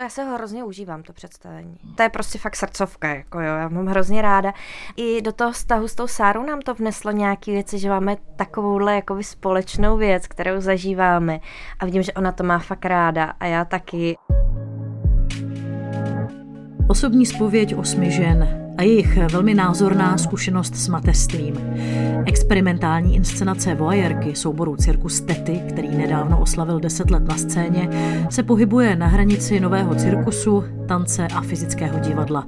Já se ho hrozně užívám, to představení. To je prostě fakt srdcovka, jako jo, já mám hrozně ráda. I do toho vztahu s tou Sárou nám to vneslo nějaké věci, že máme takovouhle jakoby společnou věc, kterou zažíváme a vidím, že ona to má fakt ráda a já taky. Osobní spověď osmi žen a jejich velmi názorná zkušenost s mateřstvím. Experimentální inscenace voajerky souboru Cirkus Tety, který nedávno oslavil 10 let na scéně, se pohybuje na hranici nového cirkusu, tance a fyzického divadla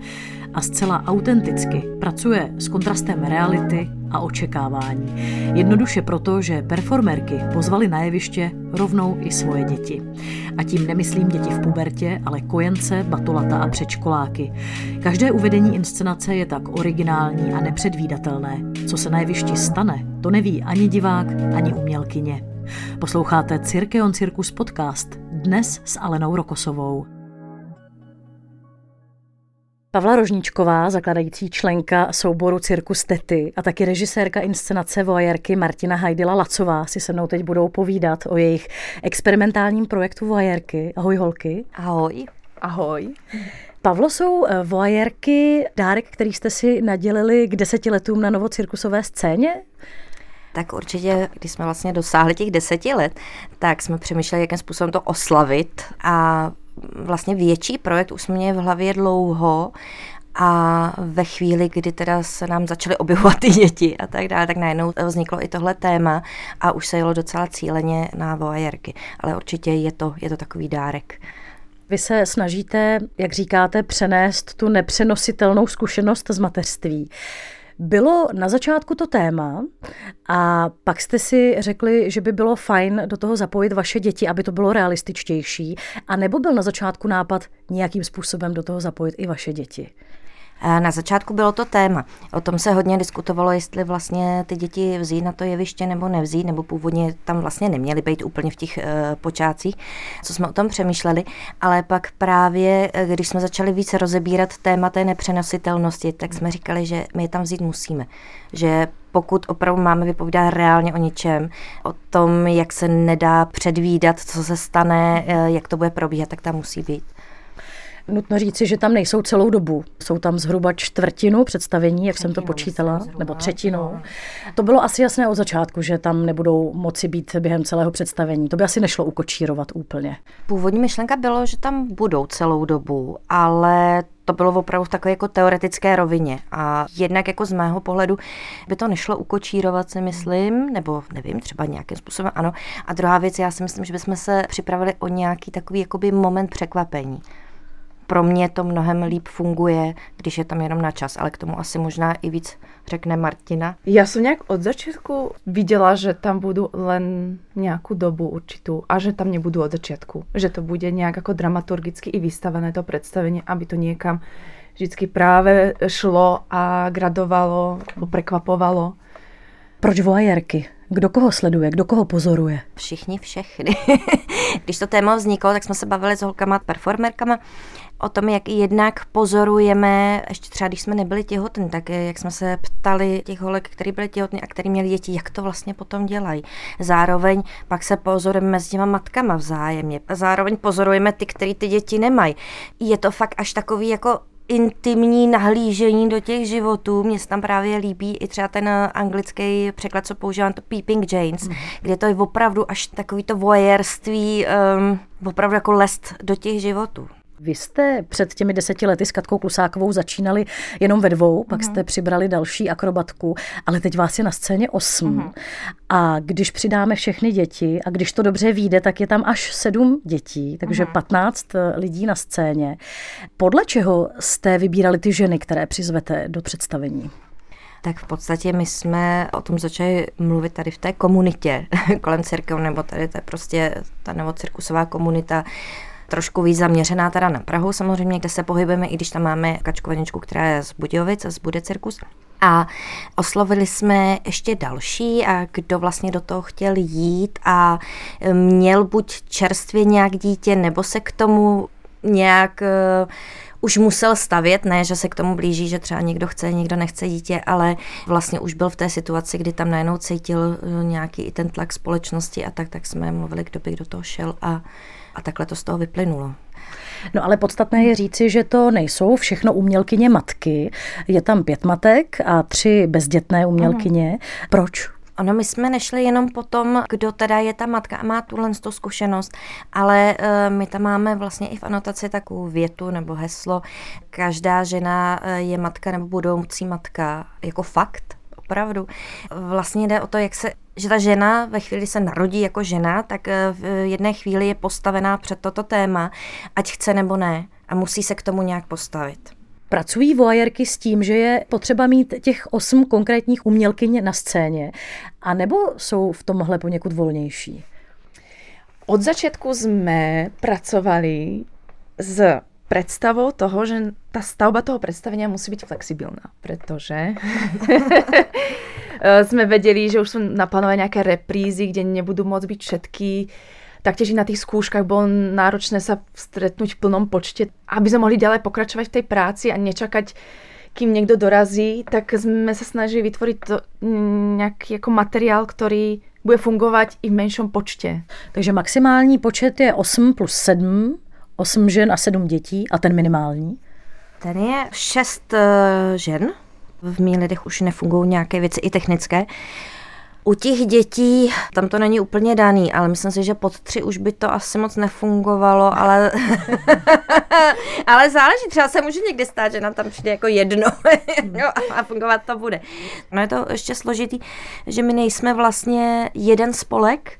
a zcela autenticky pracuje s kontrastem reality a očekávání. Jednoduše proto, že performerky pozvali na jeviště rovnou i svoje děti. A tím nemyslím děti v pubertě, ale kojence, batolata a předškoláky. Každé uvedení inscenace je tak originální a nepředvídatelné. Co se na jevišti stane, to neví ani divák, ani umělkyně. Posloucháte Cirkeon Circus podcast dnes s Alenou Rokosovou. Pavla Rožníčková, zakladající členka souboru Cirkus Tety a taky režisérka inscenace voajerky Martina Hajdila Lacová si se mnou teď budou povídat o jejich experimentálním projektu voajerky. Ahoj holky. Ahoj. Ahoj. Pavlo, jsou eh, voajerky dárek, který jste si nadělili k deseti letům na novocirkusové scéně? Tak určitě, když jsme vlastně dosáhli těch deseti let, tak jsme přemýšleli, jakým způsobem to oslavit a vlastně větší projekt už měli v hlavě dlouho a ve chvíli, kdy teda se nám začaly objevovat ty děti a tak dále, tak najednou vzniklo i tohle téma a už se jelo docela cíleně na voajerky. Ale určitě je to, je to takový dárek. Vy se snažíte, jak říkáte, přenést tu nepřenositelnou zkušenost z mateřství. Bylo na začátku to téma a pak jste si řekli, že by bylo fajn do toho zapojit vaše děti, aby to bylo realističtější, a nebo byl na začátku nápad nějakým způsobem do toho zapojit i vaše děti? Na začátku bylo to téma. O tom se hodně diskutovalo, jestli vlastně ty děti vzít na to jeviště nebo nevzít, nebo původně tam vlastně neměly být úplně v těch uh, počátcích, co jsme o tom přemýšleli, ale pak právě, eh, když jsme začali více rozebírat téma té nepřenositelnosti, tak jsme říkali, že my je tam vzít musíme. Že pokud opravdu máme vypovídat reálně o něčem, o tom, jak se nedá předvídat, co se stane, eh, jak to bude probíhat, tak tam musí být. Nutno říci, že tam nejsou celou dobu. Jsou tam zhruba čtvrtinu představení, jak jsem to počítala, zhruba, nebo třetinu. No. To bylo asi jasné od začátku, že tam nebudou moci být během celého představení. To by asi nešlo ukočírovat úplně. Původní myšlenka bylo, že tam budou celou dobu, ale to bylo opravdu v takové jako teoretické rovině. A jednak jako z mého pohledu by to nešlo ukočírovat, si myslím, nebo nevím, třeba nějakým způsobem ano. A druhá věc, já si myslím, že bychom se připravili o nějaký takový jakoby moment překvapení pro mě to mnohem líp funguje, když je tam jenom na čas, ale k tomu asi možná i víc řekne Martina. Já jsem nějak od začátku viděla, že tam budu len nějakou dobu určitou a že tam nebudu od začátku. Že to bude nějak jako dramaturgicky i vystavené to představení, aby to někam vždycky právě šlo a gradovalo, prekvapovalo. Proč voajerky? Kdo koho sleduje, kdo koho pozoruje? Všichni, všechny. Když to téma vzniklo, tak jsme se bavili s holkama, performerkama o tom, jak jednak pozorujeme, ještě třeba když jsme nebyli těhotní, tak jak jsme se ptali těch holek, který byli těhotní a který měli děti, jak to vlastně potom dělají. Zároveň pak se pozorujeme mezi těma matkama vzájemně. Zároveň pozorujeme ty, který ty děti nemají. Je to fakt až takový jako intimní nahlížení do těch životů. Mně se tam právě líbí i třeba ten anglický překlad, co používám, to Peeping Janes, mm. kde to je opravdu až takový to voyeurství, um, opravdu jako lest do těch životů. Vy jste před těmi deseti lety s Katkou Klusákovou začínali jenom ve dvou, pak mm-hmm. jste přibrali další akrobatku, ale teď vás je na scéně osm. Mm-hmm. A když přidáme všechny děti a když to dobře vyjde, tak je tam až sedm dětí, takže. 15 eh, lidí na scéně. Podle čeho jste vybírali ty ženy, které přizvete do představení? tak v podstatě my jsme o tom začali mluvit tady v té komunitě kolem církev, nebo tady to je prostě ta novocirkusová komunita, trošku víc zaměřená teda na Prahu samozřejmě, kde se pohybujeme, i když tam máme kačkovaničku, která je z Budějovic, z Bude Cirkus. A oslovili jsme ještě další, a kdo vlastně do toho chtěl jít a měl buď čerstvě nějak dítě, nebo se k tomu nějak uh, už musel stavět, ne, že se k tomu blíží, že třeba někdo chce, někdo nechce dítě, ale vlastně už byl v té situaci, kdy tam najednou cítil uh, nějaký i ten tlak společnosti a tak, tak jsme mluvili, kdo by do toho šel a A takhle to z toho vyplynulo. No ale podstatné je říci, že to nejsou všechno umělkyně matky. Je tam pět matek a tři bezdětné umělkyně. Ano. Proč? Ono, my jsme nešli jenom po tom, kdo teda je ta matka a má tuhle tu zkušenost, ale uh, my tam máme vlastně i v anotaci takovou větu nebo heslo, každá žena eh, je matka nebo budoucí matka, jako fakt, opravdu. Vlastně jde o to, jak se že ta žena ve chvíli, kdy se narodí jako žena, tak eh, v jedné chvíli je postavená před toto téma, ať chce nebo ne, a musí se k tomu nějak postavit. Pracují voajerky s tím, že je potřeba mít těch osm konkrétních umělkyň na scéně, a nebo jsou v tomhle poněkud volnější? Od začátku jsme pracovali s predstavou toho, že tá stavba toho predstavenia musí byť flexibilná, pretože sme vedeli, že už sú naplánované nejaké reprízy, kde nebudú môcť byť všetky Taktiež i na tých skúškach bolo náročné sa stretnúť v plnom počte, aby sme mohli ďalej pokračovať v tej práci a nečakať, kým niekto dorazí, tak sme sa snažili vytvoriť to, nejaký ako materiál, ktorý bude fungovať i v menšom počte. Takže maximální počet je 8 plus 7, 8 žen a 7 dětí a ten minimální? Ten je 6 uh, eh, žen. V mých lidech už nefungují nějaké věci i technické. U těch dětí tam to není úplně daný, ale myslím si, že pod tři už by to asi moc nefungovalo, ale, ale záleží, třeba se může někdy stát, že nám tam přijde jako jedno a fungovat to bude. No je to ještě složitý, že my nejsme vlastně jeden spolek,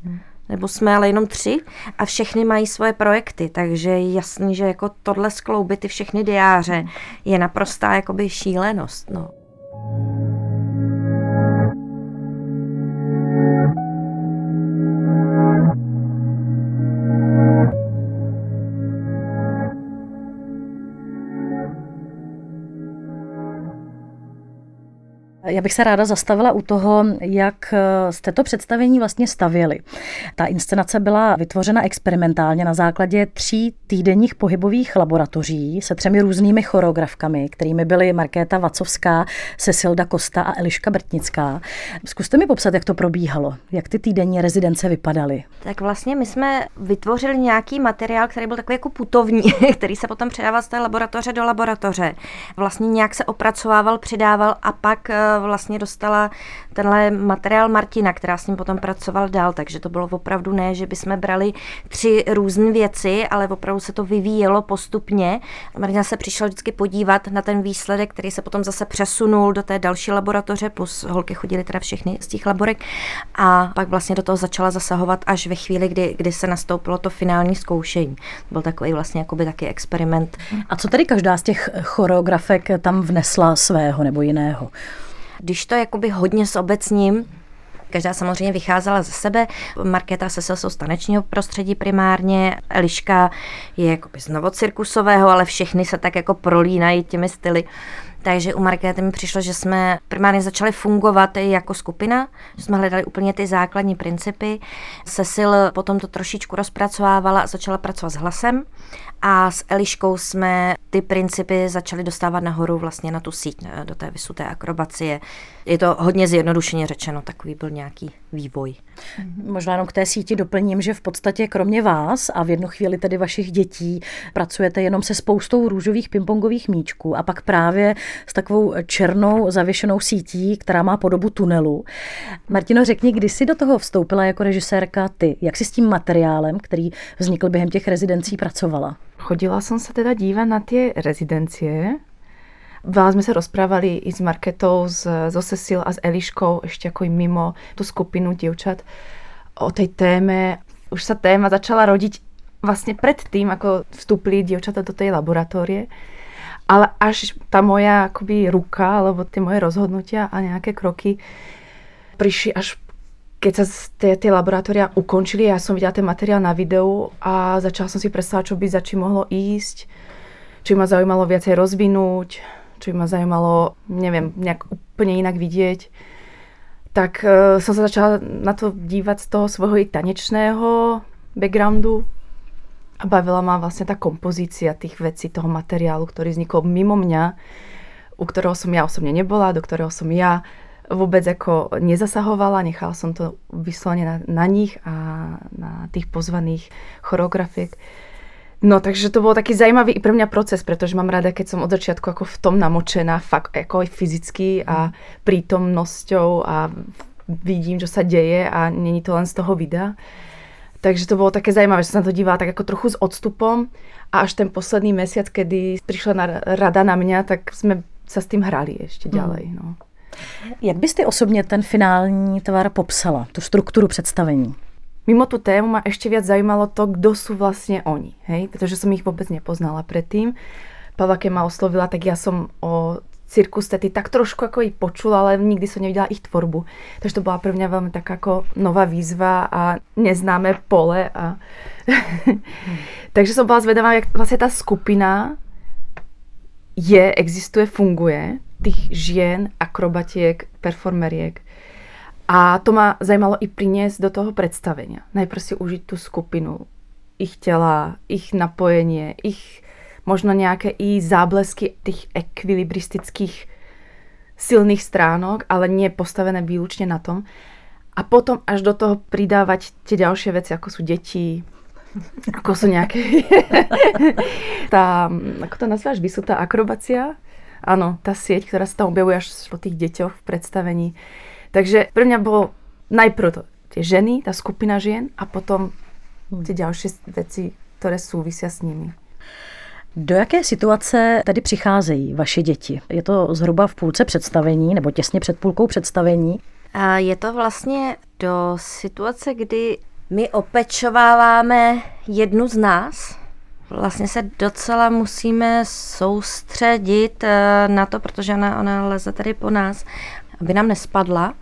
nebo jsme ale jenom tři a všechny mají svoje projekty, takže je jasný, že jako tohle skloubit ty všechny diáře je naprostá jakoby šílenost. No. thank you Já bych se ráda zastavila u toho, jak eh, jste to představení vlastně stavěli. Ta inscenace byla vytvořena experimentálně na základě tří týdenních pohybových laboratoří se třemi různými choreografkami, kterými byly Markéta Vacovská, Cecilda Kosta a Eliška Brtnická. Zkuste mi popsat, jak to probíhalo, jak ty týdenní rezidence vypadaly. Tak vlastně my jsme vytvořili nějaký materiál, který byl takový jako putovní, který se potom předával z té laboratoře do laboratoře. Vlastně nějak se opracovával, přidával a pak eh, vlastně dostala tenhle materiál Martina, která s ním potom pracoval dál, takže to bylo opravdu ne, že bychom brali tři různé věci, ale opravdu se to vyvíjelo postupně. Martina se přišla vždycky podívat na ten výsledek, který se potom zase přesunul do té další laboratoře, plus holky chodily teda všechny z těch laborek a pak vlastně do toho začala zasahovat až ve chvíli, kdy, kdy se nastoupilo to finální zkoušení. Byl takový vlastně jakoby taky experiment. A co tedy každá z těch choreografek tam vnesla svého nebo jiného? Když to jakoby hodně s obecním, Každá samozřejmě vycházela ze sebe. Markéta se jsou z tanečního prostředí primárně, Eliška je jakoby z novocirkusového, ale všechny se tak jako prolínají těmi styly. Takže u Markéty mi přišlo, že jsme primárně začali fungovat jako skupina, že jsme hledali úplně ty základní principy. Cecil potom to trošičku rozpracovávala a začala pracovat s hlasem a s Eliškou jsme ty principy začali dostávat nahoru vlastně na tu síť, do té vysuté akrobacie. Je to hodně zjednodušeně řečeno, takový byl nějaký vývoj. Možná jenom k té síti doplním, že v podstatě kromě vás a v jednu chvíli tedy vašich dětí pracujete jenom se spoustou růžových pingpongových míčků a pak právě s takovou černou zavěšenou sítí, která má podobu tunelu. Martino, řekni, kdy jsi do toho vstoupila jako režisérka ty? Jak jsi s tím materiálem, který vznikl během těch rezidencí, pracovala? Chodila som sa teda dívať na tie rezidencie. Veľa sme sa rozprávali i s Marketou, s, so Cecil a s Eliškou, ešte ako i mimo tú skupinu dievčat o tej téme. Už sa téma začala rodiť vlastne pred tým, ako vstúpili dievčata do tej laboratórie. Ale až tá moja akoby ruka, alebo tie moje rozhodnutia a nejaké kroky prišli až keď sa tie, tie laboratória ukončili, ja som videla ten materiál na videu a začala som si predstavať, čo by za čím mohlo ísť, čo ma zaujímalo viacej rozvinúť, čo by ma zaujímalo, neviem, nejak úplne inak vidieť. Tak uh, som sa začala na to dívať z toho svojho tanečného backgroundu a bavila ma vlastne tá kompozícia tých vecí, toho materiálu, ktorý vznikol mimo mňa, u ktorého som ja osobne nebola, do ktorého som ja vůbec jako nezasahovala, nechala som to vyslovene na, na nich a na tých pozvaných choreografiek. No, takže to bol taký zajímavý i pre mňa proces, pretože mám rada, keď som od začiatku ako v tom namočená, fakt ako aj fyzicky a prítomnosťou a vidím, čo sa deje a není to len z toho videa. Takže to bolo také zajímavé, že som na to dívala tak ako trochu s odstupom a až ten posledný mesiac, kedy prišla na, rada na mňa, tak sme sa s tým hrali ešte mm. ďalej. No. Jak byste osobně ten finální tvar popsala, tu strukturu představení? Mimo tú tému ma ešte viac zaujímalo to, kto sú vlastne oni, hej? pretože som ich vôbec nepoznala predtým. Pavla, keď ma oslovila, tak ja som o cirkus tety tak trošku ako ich počula, ale nikdy som nevidela ich tvorbu. Takže to bola pre mňa veľmi taká ako nová výzva a neznáme pole. A... Takže som bola zvedavá, jak vlastne tá skupina je, existuje, funguje, tých žien, akrobatiek, performeriek a to ma zajímalo i priniesť do toho predstavenia. Najprv si užiť tú skupinu, ich tela, ich napojenie, ich možno nejaké i záblesky tých ekvilibristických silných stránok, ale nie postavené výlučne na tom. A potom až do toho pridávať tie ďalšie veci, ako sú deti, ako sú nejaké... tá, ako to nazývaš, vysutá akrobacia? Áno, tá sieť, ktorá sa tam objavuje až po tých deťoch v predstavení. Takže pre mňa bolo najprv to, tie ženy, tá skupina žien a potom tie ďalšie veci, ktoré súvisia s nimi. Do jaké situace tady přicházejí vaše děti? Je to zhruba v půlce představení nebo těsně před půlkou představení? A je to vlastně do situace, kdy my opečováváme jednu z nás. Vlastně se docela musíme soustředit eh, na to, protože ona, ona leze tady po nás aby nám nespadla.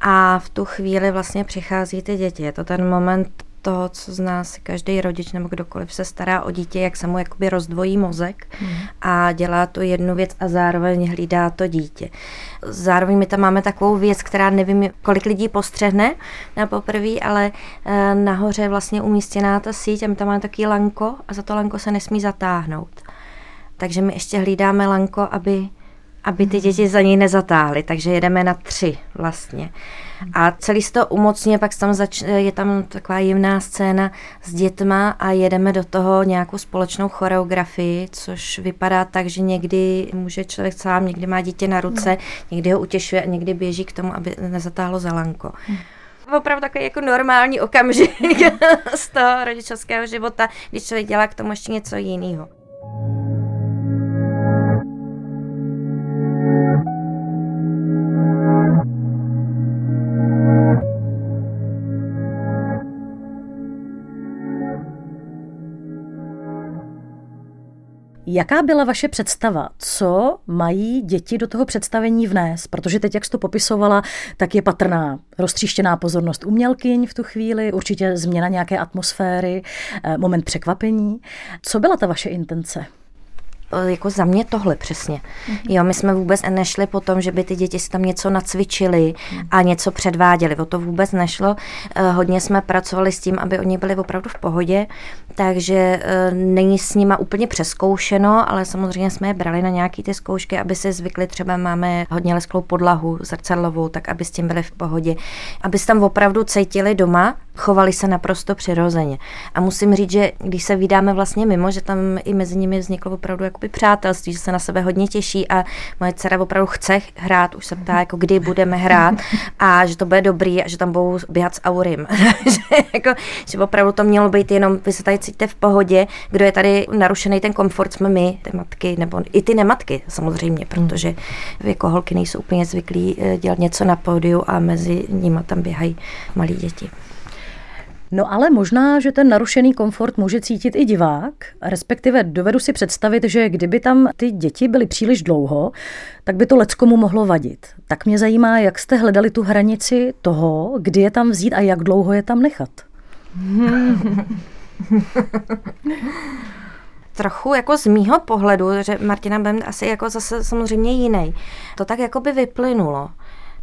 A v tu chvíli vlastně přichází ty děti. Je to ten moment toho, co z nás každý rodič nebo kdokoliv se stará o dítě, jak se mu jakoby rozdvojí mozek mm. a dělá tu jednu věc a zároveň hlídá to dítě. Zároveň my tam máme takovou věc, která nevím, kolik lidí postřehne na poprvé, ale e, nahoře je vlastně umístěná ta síť a my tam máme taky lanko a za to lanko se nesmí zatáhnout. Takže my ještě hlídáme lanko, aby aby ty děti za ní nezatáhly, takže jedeme na tři vlastně. A celý to umocně, pak tam zač- je tam taková jemná scéna s dětma a jedeme do toho nějakou společnou choreografii, což vypadá tak, že někdy může člověk sám, někdy má dítě na ruce, někdy ho utěšuje a někdy běží k tomu, aby nezatáhlo za lanko. Opravdu takový jako normální okamžik z toho rodičovského života, když člověk dělá k tomu ještě něco jiného. Jaká byla vaše představa? Co mají děti do toho představení vnést? Protože teď, jak jsi to popisovala, tak je patrná roztříštěná pozornost umělkyň v tu chvíli, určitě změna nějaké atmosféry, eh, moment překvapení. Co byla ta vaše intence? Jako za mě tohle přesně. Mm-hmm. Jo, my jsme vůbec nešli po tom, že by ty děti si tam něco nacvičili mm. a něco předváděli. O to vůbec nešlo. Eh, hodně jsme pracovali s tím, aby oni byli opravdu v pohodě, takže eh, není s nima úplně přeskoušeno, ale samozřejmě jsme je brali na nějaké ty zkoušky, aby se zvykli, třeba máme hodně lesklou podlahu zrcadlovou, tak aby s tím byli v pohodě. Aby se tam opravdu cítili doma, chovali se naprosto přirozeně. A musím říct, že když se vydáme vlastně mimo, že tam i mezi nimi vzniklo opravdu jakoby přátelství, že se na sebe hodně těší a moje dcera opravdu chce hrát, už se ptá, jako kdy budeme hrát a že to bude dobrý a že tam budou běhat s Aurim. že, jako, že opravdu to mělo být jenom, vy se tady cítíte v pohodě, kdo je tady narušený ten komfort, jsme my, ty matky, nebo i ty nematky samozřejmě, protože jako holky nejsou úplně zvyklí eh, dělat něco na pódiu a mezi nimi tam běhají malí děti. No ale možná, že ten narušený komfort může cítit i divák, respektive dovedu si představit, že kdyby tam ty děti byly příliš dlouho, tak by to leckomu mohlo vadit. Tak mě zajímá, jak jste hledali tu hranici toho, kdy je tam vzít a jak dlouho je tam nechat. trochu jako z mýho pohledu, že Martina Bem asi jako zase samozřejmě jiný. To tak jako by vyplynulo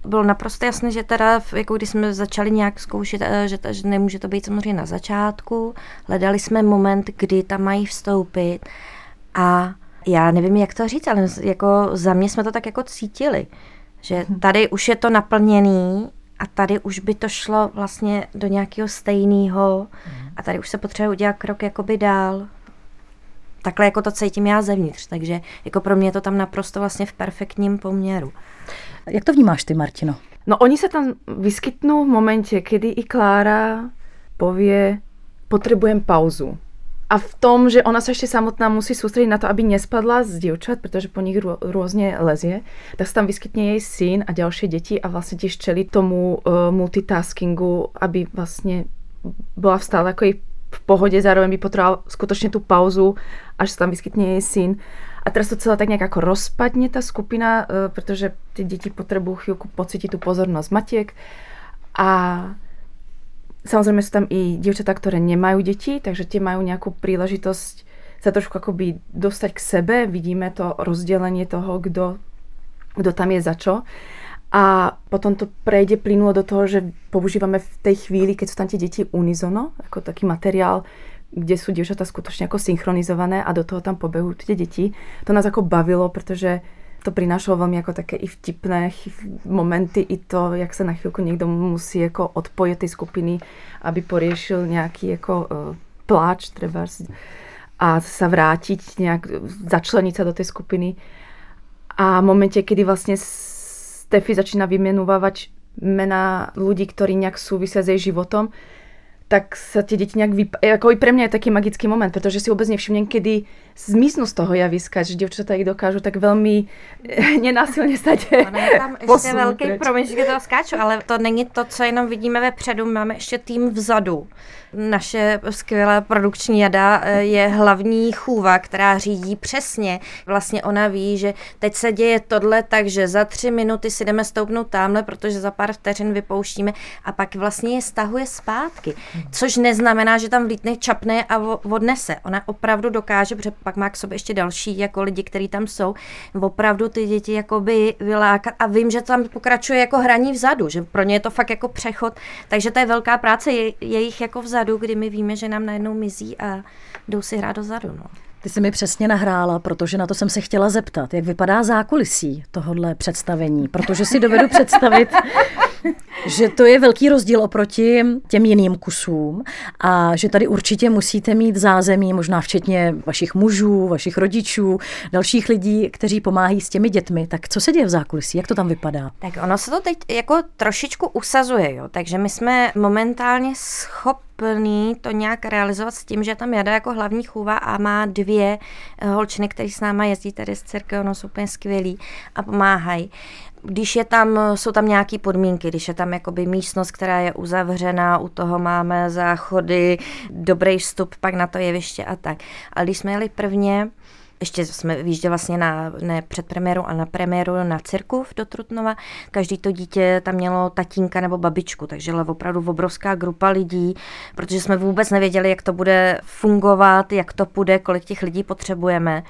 bylo naprosto jasné, že teda, jako když jsme začali nějak zkoušet, eh, že, že nemůže to být samozřejmě na začátku, hledali jsme moment, kdy tam mají vstoupit a já nevím, jak to říct, ale jako za mě jsme to tak jako cítili. Že tady už je to naplněný a tady už by to šlo vlastně do nějakého stejného a tady už se potřebuje udělat krok jakoby dál. Takhle jako to cítím já zevnitř, takže jako pro mě je to tam naprosto vlastně v perfektním poměru. Jak to vnímáš ty, Martino? No oni sa tam vyskytnú v momente, kedy i Klára povie, potrebujem pauzu. A v tom, že ona sa ešte samotná musí sústrediť na to, aby nespadla z dievčat, pretože po nich rô, rôzne lezie, tak sa tam vyskytne jej syn a ďalšie deti a vlastne tiež čeli tomu uh, multitaskingu, aby vlastne bola stále ako jej v pohode, zároveň by potrebovala skutočne tú pauzu, až sa tam vyskytne jej syn. A teraz to celé tak nejak ako rozpadne tá skupina, uh, pretože tie deti potrebujú chvíľku pocítiť tú pozornosť matiek. A Samozrejme sú tam i dievčatá, ktoré nemajú deti, takže tie majú nejakú príležitosť sa trošku akoby dostať k sebe. Vidíme to rozdelenie toho, kto, kto tam je za čo. A potom to prejde plynulo do toho, že používame v tej chvíli, keď sú tam tie deti unizono, ako taký materiál, kde sú dievčatá skutočne ako synchronizované a do toho tam pobehujú tie deti. To nás ako bavilo, pretože to prinášalo veľmi ako také i vtipné momenty, i to, jak sa na chvíľku niekto musí jako odpojiť tej skupiny, aby poriešil nejaký jako uh, pláč treba a sa vrátiť, nejak začleniť sa do tej skupiny. A v momente, kedy vlastne Stefy začína vymenúvať mena ľudí, ktorí nejak súvisia s jej životom, tak sa tie deti nejak vyp... Ako i pre mňa je taký magický moment, pretože si vôbec nevšimnem, kedy zmiznú z toho javiska, že dievčatá ich dokážu tak veľmi nenásilně stať. Ono je tam ještě velký, promiň, že to skáču, ale to není to, co jenom vidíme vepředu, máme ještě tým vzadu. Naše skvělá produkční jada eh, je hlavní chůva, která řídí přesně. Vlastně ona ví, že teď se děje tohle, takže za tři minuty si jdeme stoupnout tamhle, protože za pár vteřin vypouštíme a pak vlastně je stahuje zpátky. Což neznamená, že tam vlítne, čapne a odnese. Ona opravdu dokáže, protože pak má k sobě ještě další jako lidi, kteří tam jsou, opravdu ty děti jakoby vylákat a vím, že tam pokračuje jako hraní vzadu, že pro ně je to fakt jako přechod, takže to je velká práce je, jejich jako vzadu, kdy my víme, že nám najednou mizí a jdou si hrát dozadu. No. Ty jsi mi přesně nahrála, protože na to jsem se chtěla zeptat, jak vypadá zákulisí tohohle představení, protože si dovedu představit, že to je velký rozdíl oproti těm jiným kusům a že tady určitě musíte mít zázemí, možná včetně vašich mužů, vašich rodičů, dalších lidí, kteří pomáhají s těmi dětmi. Tak co se děje v zákulisí? Jak to tam vypadá? Tak ono se to teď jako trošičku usazuje, jo. takže my jsme momentálně schopní to nějak realizovat s tím, že tam jede jako hlavní chůva a má dvě holčiny, které s náma jezdí tady z církve, ono jsou úplně skvělí a pomáhají když je tam, jsou tam nějaké podmínky, když je tam jakoby místnost, která je uzavřená, u toho máme záchody, dobrý vstup pak na to jeviště a tak. Ale když jsme jeli prvně, ještě jsme vyjížděli vlastně na, ne před premiéru, ale na premiéru na Cirkův do Trutnova. Každý to dítě tam mělo tatínka nebo babičku, takže byla opravdu obrovská grupa lidí, protože jsme vůbec nevěděli, jak to bude fungovat, jak to půjde, kolik těch lidí potřebujeme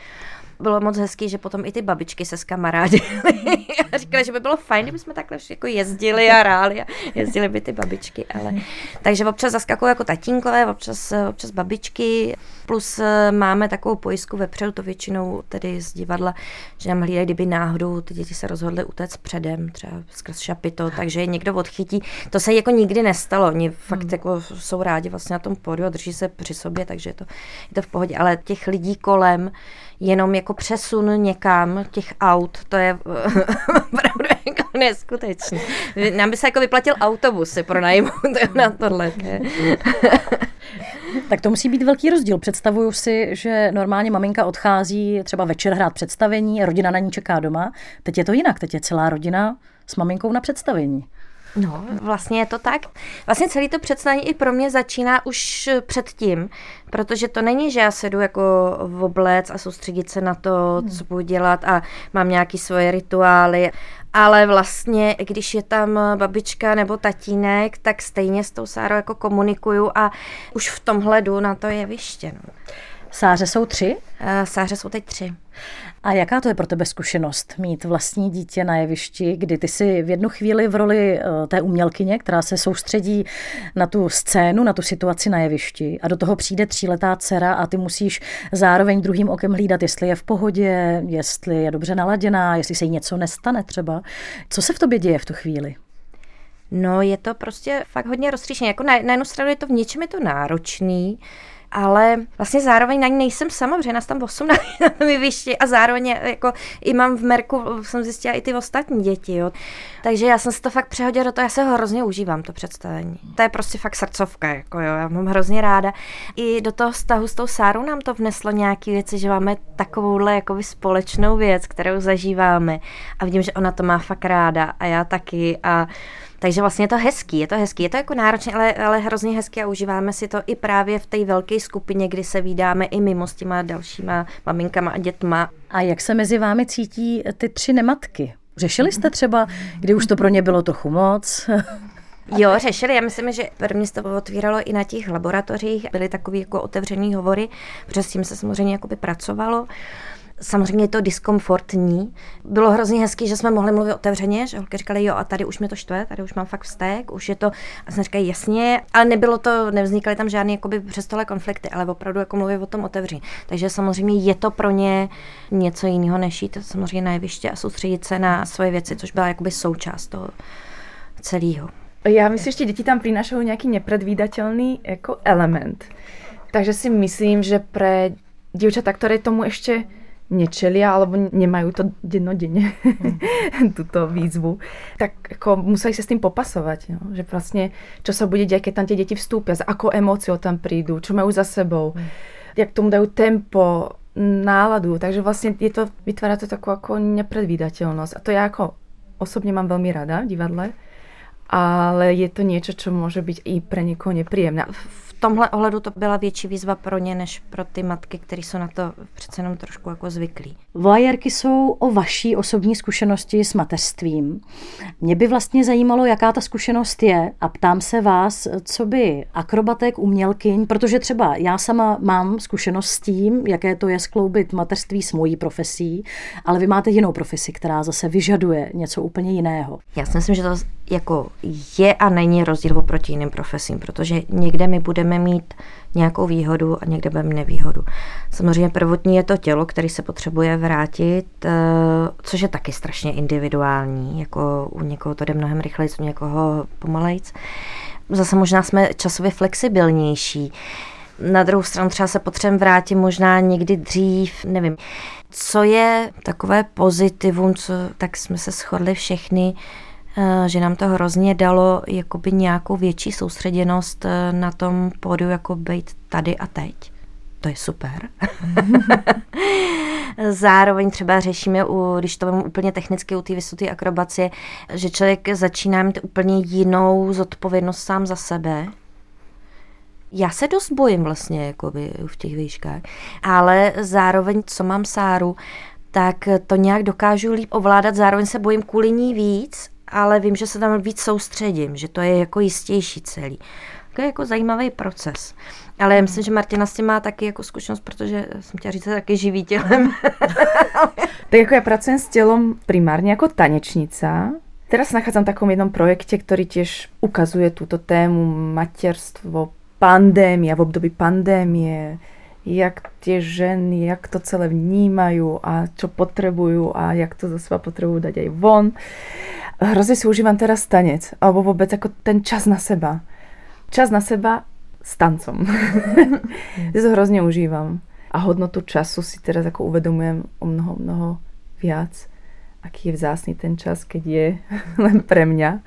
bylo moc hezký, že potom i ty babičky se skamarádily a říkali, že by bylo fajn, kdyby jsme takhle jako jezdili a hráli a jezdili by ty babičky, ale takže občas zaskakují jako tatínkové, občas, občas babičky, plus eh, máme takovou pojistku vepředu, to většinou tedy z divadla, že nám hlídají, kdyby náhodou ty děti se rozhodly utéct předem, třeba skrz šapito, takže je někdo odchytí. To se jako nikdy nestalo, oni fakt hmm. jako jsou rádi vlastně na tom pódiu a drží se při sobě, takže je to, je to v pohodě, ale těch lidí kolem, jenom jako přesun někam těch aut, to je opravdu jako neskutečný. Nám by se jako vyplatil autobus si pronajmout na tohle. Tak to musí být velký rozdíl. Představuju si, že normálně maminka odchází třeba večer hrát představení, rodina na ní čeká doma. Teď je to jinak, teď je celá rodina s maminkou na představení. No, vlastně je to tak. Vlastně celý to představení i pro mě začíná už předtím, protože to není, že já se jdu jako v oblec a soustředit se na to, hmm. co budu dělat a mám nějaký svoje rituály, ale vlastně, když je tam babička nebo tatínek, tak stejně s tou Sárou jako komunikuju a už v tomhle jdu na to jeviště. No. Sáře jsou tři? Uh, sáře jsou teď tři. A jaká to je pro tebe zkušenost mít vlastní dítě na jevišti, kdy ty si v jednu chvíli v roli eh, té umělkyně, která se soustředí na tu scénu, na tu situaci na jevišti a do toho přijde tříletá dcera a ty musíš zároveň druhým okem hlídat, jestli je v pohodě, jestli je dobře naladěná, jestli se jí něco nestane třeba. Co se v tobě děje v tu chvíli? No je to prostě fakt hodně roztříšené. Jako na, na jednu stranu je to v něčem je to náročný, ale vlastně zároveň na ní nejsem sama, protože nás tam 8 na, na jevišti a zároveň jako i mám v Merku, jsem zjistila i ty ostatní děti, jo. Takže já jsem se to fakt přehodila do toho, já se ho hrozně užívám, to představení. To je prostě fakt srdcovka, jako jo, já mám hrozně ráda. I do toho vztahu s tou Sárou nám to vneslo nějaké věci, že máme takovouhle jakoby společnou věc, kterou zažíváme a vidím, že ona to má fakt ráda a já taky a takže vlastně je to hezký, je to hezký, je to jako náročné, ale, ale hrozně hezký a užíváme si to i právě v té velké skupině, kdy se vydáme i mimo s těma dalšíma maminkama a dětma. A jak se mezi vámi cítí ty tři nematky? Řešili jste třeba, kdy už to pro ně bylo trochu moc? Jo, řešili. Já myslím, že prvně se to otvíralo i na těch laboratořích. Byly takové jako otevřené hovory, protože s tím se samozřejmě jakoby pracovalo. Samozřejmě je to diskomfortní. Bylo hrozně hezký, že jsme mohli mluvit otevřeně, že holky říkali, jo, a tady už mě to štve, tady už mám fakt vztek, už je to, a jsem říkali, jasně, ale nebylo to, nevznikaly tam žádné jakoby přestole konflikty, ale opravdu jako mluvit o tom otevřeně. Takže samozřejmě je to pro ně něco jiného, než jít samozřejmě na jeviště a soustředit se na svoje věci, což byla jakoby součást toho celého. Já myslím, že děti tam přinášají nějaký nepredvídatelný jako element. Takže si myslím, že pre dievčatá, ktoré tomu ešte nečelia alebo nemajú to dennodenne, mm. túto výzvu, tak ako museli sa s tým popasovať. No? Že vlastne, čo sa bude diať, keď tam tie deti vstúpia, s akou emóciou tam prídu, čo majú za sebou, mm. jak tomu dajú tempo, náladu. Takže vlastne je to, vytvára to takú ako nepredvídateľnosť. A to ja ako osobne mám veľmi rada v divadle, ale je to niečo, čo môže byť i pre niekoho nepríjemné. V tomhle ohledu to byla větší výzva pro ně, než pro ty matky, které jsou na to přece jenom trošku jako zvyklí. Voajerky jsou o vaší osobní zkušenosti s mateřstvím. Mě by vlastně zajímalo, jaká ta zkušenost je a ptám se vás, co by akrobatek, umělkyň, protože třeba já sama mám zkušenost s tím, jaké to je skloubit mateřství s mojí profesí, ale vy máte jinou profesi, která zase vyžaduje něco úplně jiného. Já si myslím, že to jako je a není rozdíl oproti jiným profesím, protože někde my budeme mít nějakou výhodu a někde budeme nevýhodu. Samozřejmě prvotní je to tělo, který se potřebuje vrátit, eh, což je taky strašně individuální, jako u někoho to jde mnohem rychleji, u někoho pomalejc. Zase možná jsme časově flexibilnější. Na druhou stranu třeba se potřebujeme vrátit možná někdy dřív, nevím. Co je takové pozitivum, co, tak jsme se shodli všechny, že nám to hrozně dalo jakoby nějakou větší soustředěnost eh, na tom pódiu, jako být tady a teď. To je super. Zároveň třeba řešíme, u, když to mám úplně technicky u té vysoké akrobacie, že člověk začíná mít úplně jinou zodpovědnost sám za sebe. Já se dost bojím vlastně jakoby v těch výškách, ale zároveň, co mám Sáru, tak to nějak dokážu líp ovládat, zároveň se bojím kvůli ní víc ale vím, že se tam víc soustředím, že to je jako jistější celý. To je jako zajímavý proces. Ale já myslím, že Martina s tím má taky jako zkušenost, protože jsem chtěla říct, taky živý tělem. tak jako já pracuji s tělom primárně jako tanečnica. Teraz sa nachádzam v takom jednom projekte, ktorý tiež ukazuje túto tému materstvo, pandémia, v období pandémie, jak tie ženy, jak to celé vnímajú a čo potrebujú a jak to zo seba potrebujú dať aj von hrozně si užívám teraz tanec, alebo vůbec jako ten čas na seba. Čas na seba s tancom. si to hrozně užívám. A hodnotu času si teraz jako uvedomujem o mnoho, mnoho viac. Aký je vzácný ten čas, keď je len pre mňa.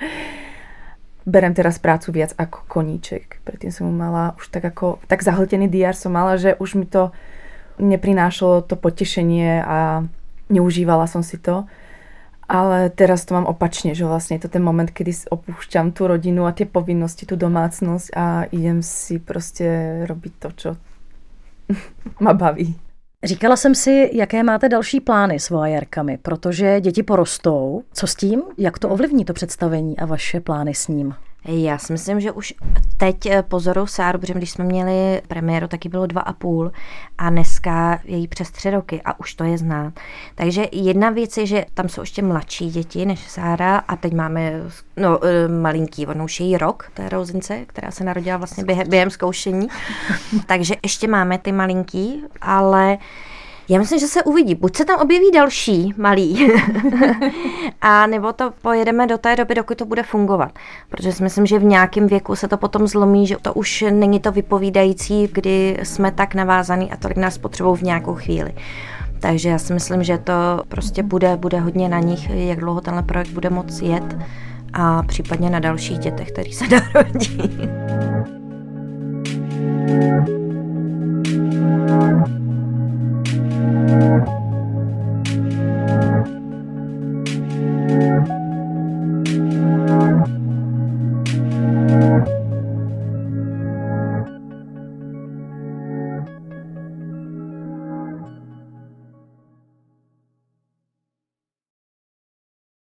Berem teraz prácu viac ako koníček. Predtým som mala už tak ako, tak zahltený diár som mala, že už mi to neprinášalo to potešenie a neužívala som si to. Ale teraz to mám opačne, že vlastne je to ten moment, kedy opúšťam tú rodinu a tie povinnosti, tú domácnosť a idem si prostě robiť to, čo ma baví. Říkala jsem si, jaké máte další plány s voajerkami, protože děti porostou. Co s tím? Jak to ovlivní to představení a vaše plány s ním? Já si myslím, že už teď eh, pozoru Sáru, protože když jsme měli premiéru, taky bylo dva a půl a dneska je jí přes tři roky a už to je znát. Takže jedna věc je, že tam jsou ještě mladší děti než Sára a teď máme no, eh, malinký, ono už je jí rok, té rozince, která se narodila vlastně během, během zkoušení. Takže ještě máme ty malinký, ale já myslím, že se uvidí. Buď se tam objeví další malý, a nebo to pojedeme do té doby, dokud to bude fungovat. Protože si myslím, že v nějakém věku se to potom zlomí, že to už není to vypovídající, kdy jsme tak navázaní a tolik nás potřebují v nějakou chvíli. Takže já si myslím, že to prostě bude, bude hodně na nich, jak dlouho tenhle projekt bude moc jet a případně na dalších dětech, který se narodí. thank you Thank you.